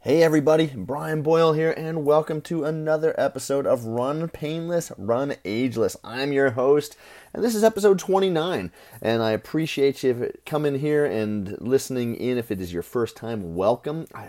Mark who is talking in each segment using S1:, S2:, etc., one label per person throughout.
S1: Hey everybody, Brian Boyle here, and welcome to another episode of Run Painless, Run Ageless. I'm your host, and this is episode 29. And I appreciate you coming here and listening in. If it is your first time, welcome. I,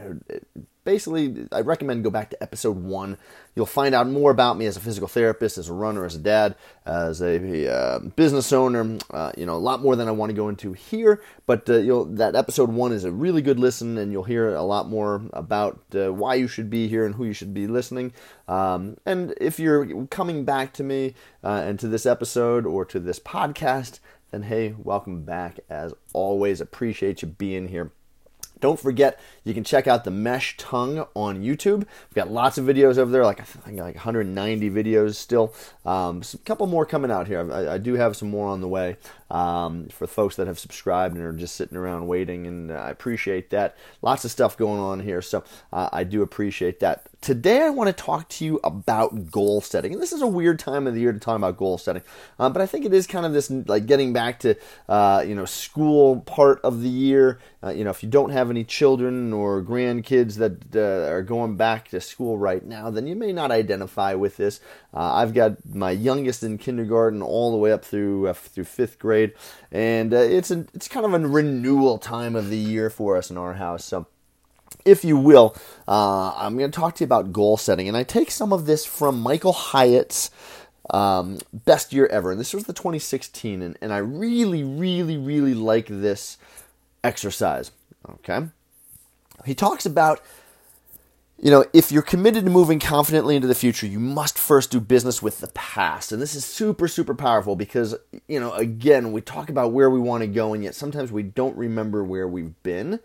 S1: basically, I recommend go back to episode one. You'll find out more about me as a physical therapist, as a runner, as a dad, as a uh, business owner. Uh, you know, a lot more than I want to go into here. But uh, you'll, that episode one is a really good listen, and you'll hear a lot more about uh, why you should be here and who you should be listening. Um, and if you're coming back to me uh, and to this episode or to this podcast, then hey, welcome back. As always, appreciate you being here. Don't forget, you can check out the Mesh Tongue on YouTube. We've got lots of videos over there, like I think like 190 videos still. Um, a couple more coming out here. I, I, do have some more on the way um, for folks that have subscribed and are just sitting around waiting, and I appreciate that. Lots of stuff going on here, so uh, I do appreciate that. Today, I want to talk to you about goal setting, and this is a weird time of the year to talk about goal setting, uh, but I think it is kind of this like getting back to uh, you know school part of the year. Uh, you know, if you don't have any children or grandkids that uh, are going back to school right now, then you may not identify with this. Uh, I've got my youngest in kindergarten all the way up through through fifth grade, and it's a, it's kind of a renewal time of the year for us in our house. So if you will, uh, I'm going to talk to you about goal setting. And I take some of this from Michael Hyatt's um, Best Year Ever. And this was the 2016. And, and I really, really, really like this exercise. Okay. He talks about, you know, if you're committed to moving confidently into the future, you must first do business with the past. And this is super, super powerful because, you know, again, we talk about where we want to go, and yet sometimes we don't remember where we've been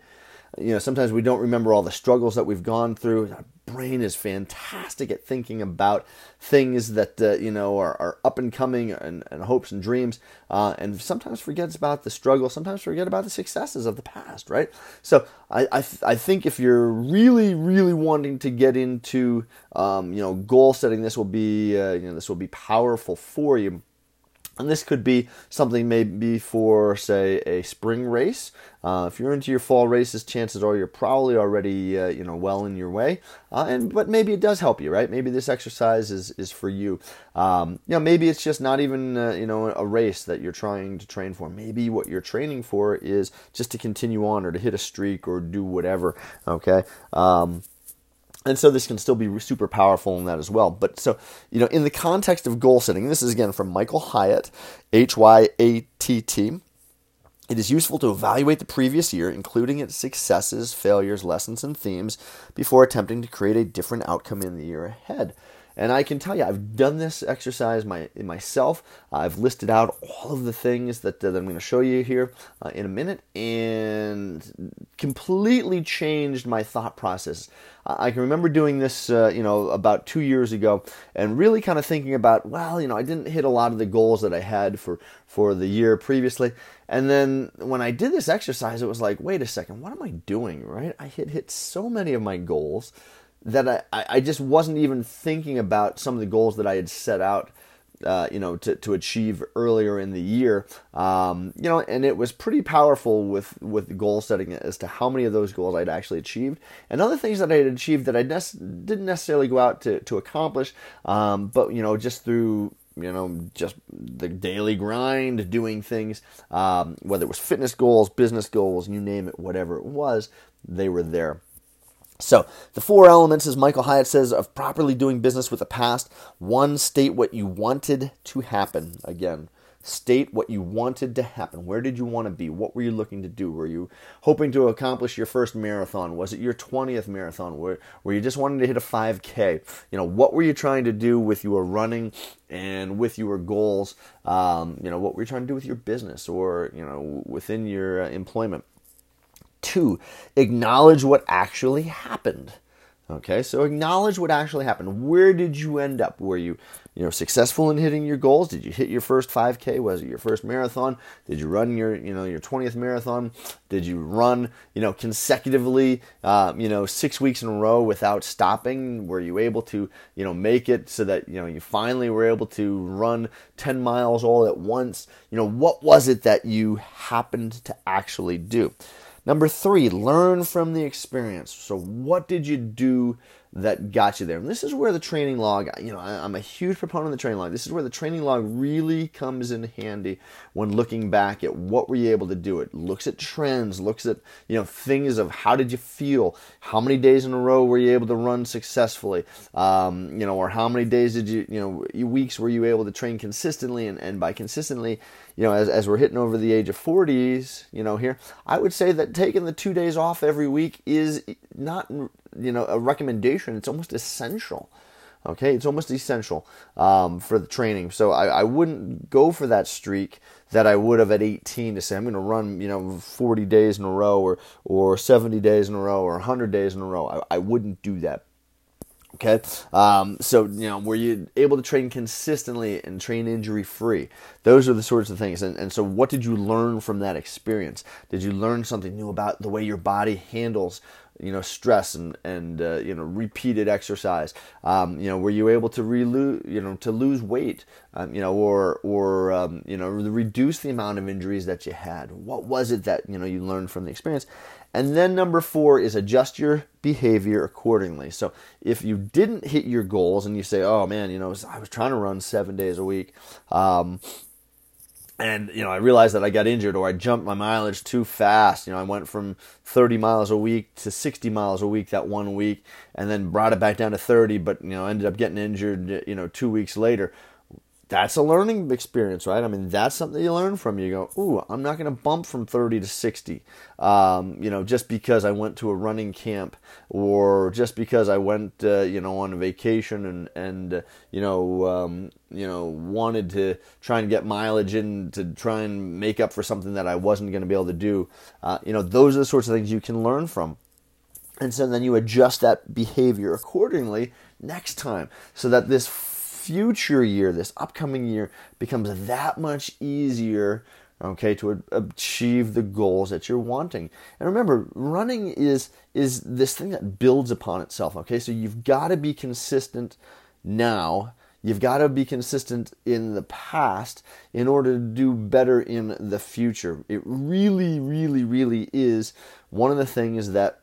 S1: you know sometimes we don't remember all the struggles that we've gone through. Our brain is fantastic at thinking about things that uh, you know are, are, up and coming and, and hopes and dreams uh, and sometimes forgets about the struggle. Sometimes forget about the successes of the past right? So i, I, th- I think if you're really really wanting to get into um, you know goal setting this will be uh, you know this will be powerful for you and this could be something maybe for, say, a spring race. Uh, if you're into your fall races, chances are you're probably already, uh, you know, well in your way. Uh, and but maybe it does help you, right? Maybe this exercise is is for you. Um, you know, maybe it's just not even, uh, you know, a race that you're trying to train for. Maybe what you're training for is just to continue on or to hit a streak or do whatever. Okay. Um, and so this can still be super powerful in that as well. But so, you know, in the context of goal setting, this is again from Michael Hyatt, H Y A T T. It is useful to evaluate the previous year, including its successes, failures, lessons, and themes, before attempting to create a different outcome in the year ahead. And I can tell you, I've done this exercise my, myself. I've listed out all of the things that, that I'm going to show you here uh, in a minute and completely changed my thought process. I can remember doing this, uh, you know, about two years ago and really kind of thinking about, well, you know, I didn't hit a lot of the goals that I had for, for the year previously. And then when I did this exercise, it was like, wait a second, what am I doing, right? I hit, hit so many of my goals that I, I just wasn't even thinking about some of the goals that I had set out, uh, you know, to, to achieve earlier in the year. Um, you know, and it was pretty powerful with, with goal setting as to how many of those goals I'd actually achieved and other things that I had achieved that I ne- didn't necessarily go out to, to accomplish, um, but, you know, just through you know, just the daily grind, doing things, um, whether it was fitness goals, business goals, you name it, whatever it was, they were there. So, the four elements, as Michael Hyatt says, of properly doing business with the past one, state what you wanted to happen. Again, state what you wanted to happen. Where did you want to be? What were you looking to do? Were you hoping to accomplish your first marathon? Was it your 20th marathon? Were, were you just wanting to hit a 5K? You know, what were you trying to do with your running and with your goals? Um, you know, what were you trying to do with your business or, you know, within your uh, employment? Two, acknowledge what actually happened. Okay, so acknowledge what actually happened. Where did you end up? Were you, you know, successful in hitting your goals? Did you hit your first 5K? Was it your first marathon? Did you run your, you know, your 20th marathon? Did you run, you know, consecutively, uh, you know, six weeks in a row without stopping? Were you able to, you know, make it so that you know you finally were able to run 10 miles all at once? You know, what was it that you happened to actually do? Number three, learn from the experience. So, what did you do that got you there. And this is where the training log, you know, I, am a huge proponent of the training log. This is where the training log really comes in handy when looking back at what were you able to do. It looks at trends, looks at, you know, things of how did you feel, how many days in a row were you able to run successfully, um, you know, or how many days did you, you know, weeks were you able to train consistently, and, and by consistently, you know, as, as we're hitting over the age of 40s, you know, here, I would say that taking the two days off every week is not, you know, a recommendation. It's almost essential. Okay, it's almost essential um, for the training. So I, I wouldn't go for that streak that I would have at 18 to say I'm going to run, you know, 40 days in a row or or 70 days in a row or 100 days in a row. I, I wouldn't do that. Okay, um, so you know, were you able to train consistently and train injury free? Those are the sorts of things. And, and so, what did you learn from that experience? Did you learn something new about the way your body handles you know stress and and uh, you know repeated exercise. Um, you know were you able to you know to lose weight? Um, you know or or um, you know reduce the amount of injuries that you had? What was it that you know you learned from the experience? And then number four is adjust your behavior accordingly. So if you didn't hit your goals and you say oh man you know i was trying to run seven days a week um, and you know I realized that I got injured or I jumped my mileage too fast. You know I went from 30 miles a week to 60 miles a week that one week, and then brought it back down to 30. But you know ended up getting injured. You know two weeks later that's a learning experience, right? I mean, that's something you learn from. You go, ooh, I'm not going to bump from 30 to 60, um, you know, just because I went to a running camp or just because I went, uh, you know, on a vacation and and uh, you know, um, you know, wanted to try and get mileage in to try and make up for something that I wasn't going to be able to do. Uh, you know, those are the sorts of things you can learn from. And so then you adjust that behavior accordingly next time so that this future year, this upcoming year, becomes that much easier okay to achieve the goals that you're wanting. And remember running is is this thing that builds upon itself okay? So you've got to be consistent now. You've got to be consistent in the past in order to do better in the future. It really really really is one of the things that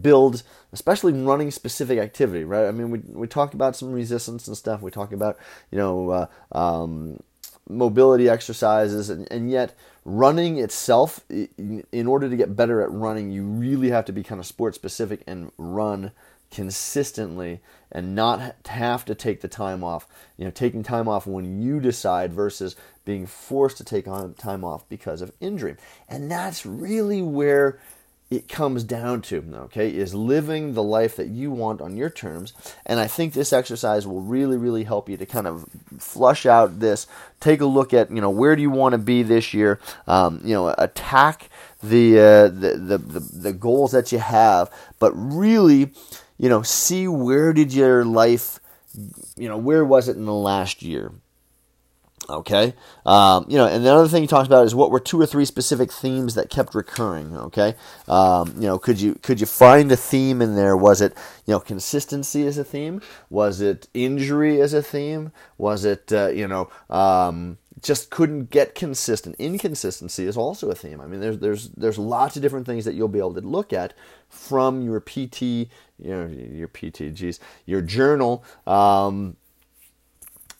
S1: build, especially running specific activity, right? I mean, we we talk about some resistance and stuff. We talk about you know uh, um, mobility exercises, and, and yet running itself, in order to get better at running, you really have to be kind of sport specific and run consistently and not have to take the time off. You know, taking time off when you decide versus being forced to take on time off because of injury. And that's really where it comes down to, okay, is living the life that you want on your terms. And I think this exercise will really, really help you to kind of flush out this, take a look at, you know, where do you want to be this year, um, you know, attack the, uh, the, the, the, the goals that you have, but really, you know, see where did your life, you know, where was it in the last year? Okay, um, you know, and the other thing he talks about is what were two or three specific themes that kept recurring. Okay, um, you know, could you could you find a theme in there? Was it you know consistency as a theme? Was it injury as a theme? Was it uh, you know um, just couldn't get consistent? Inconsistency is also a theme. I mean, there's there's there's lots of different things that you'll be able to look at from your PT, you know, your PT, geez, your journal. Um,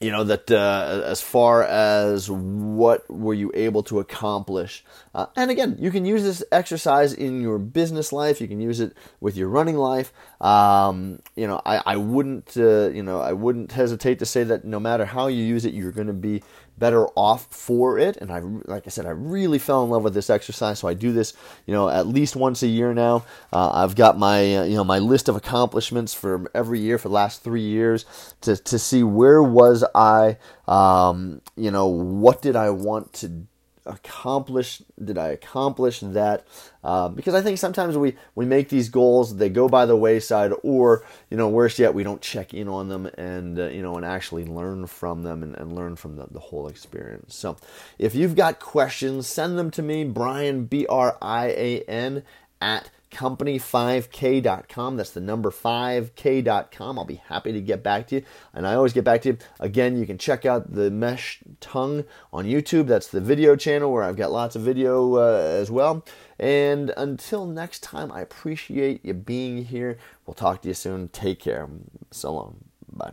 S1: you know that uh, as far as what were you able to accomplish? Uh, and again you can use this exercise in your business life. You can use it with your running life. Um, you know I, I wouldn't uh, you know I wouldn't hesitate to say that no matter how you use it you're going to be better off for it. And I, like I said, I really fell in love with this exercise. So I do this, you know, at least once a year now. Uh, I've got my, uh, you know, my list of accomplishments for every year for the last three years to, to see where was I, um, you know, what did I want to accomplish did i accomplish that? Uh, because i think sometimes we we make these goals they go by the wayside or you know worse yet we don't check in on them and uh, you know and actually learn from them and, and learn from the, the whole experience. So if you've got questions send them to me brian b-r-i-a-n at company5k.com. That's the number 5k.com. I'll be happy to get back to you. And I always get back to you. Again, you can check out the Mesh Tongue on YouTube. That's the video channel where I've got lots of video uh, as well. And until next time, I appreciate you being here. We'll talk to you soon. Take care. So long. Bye.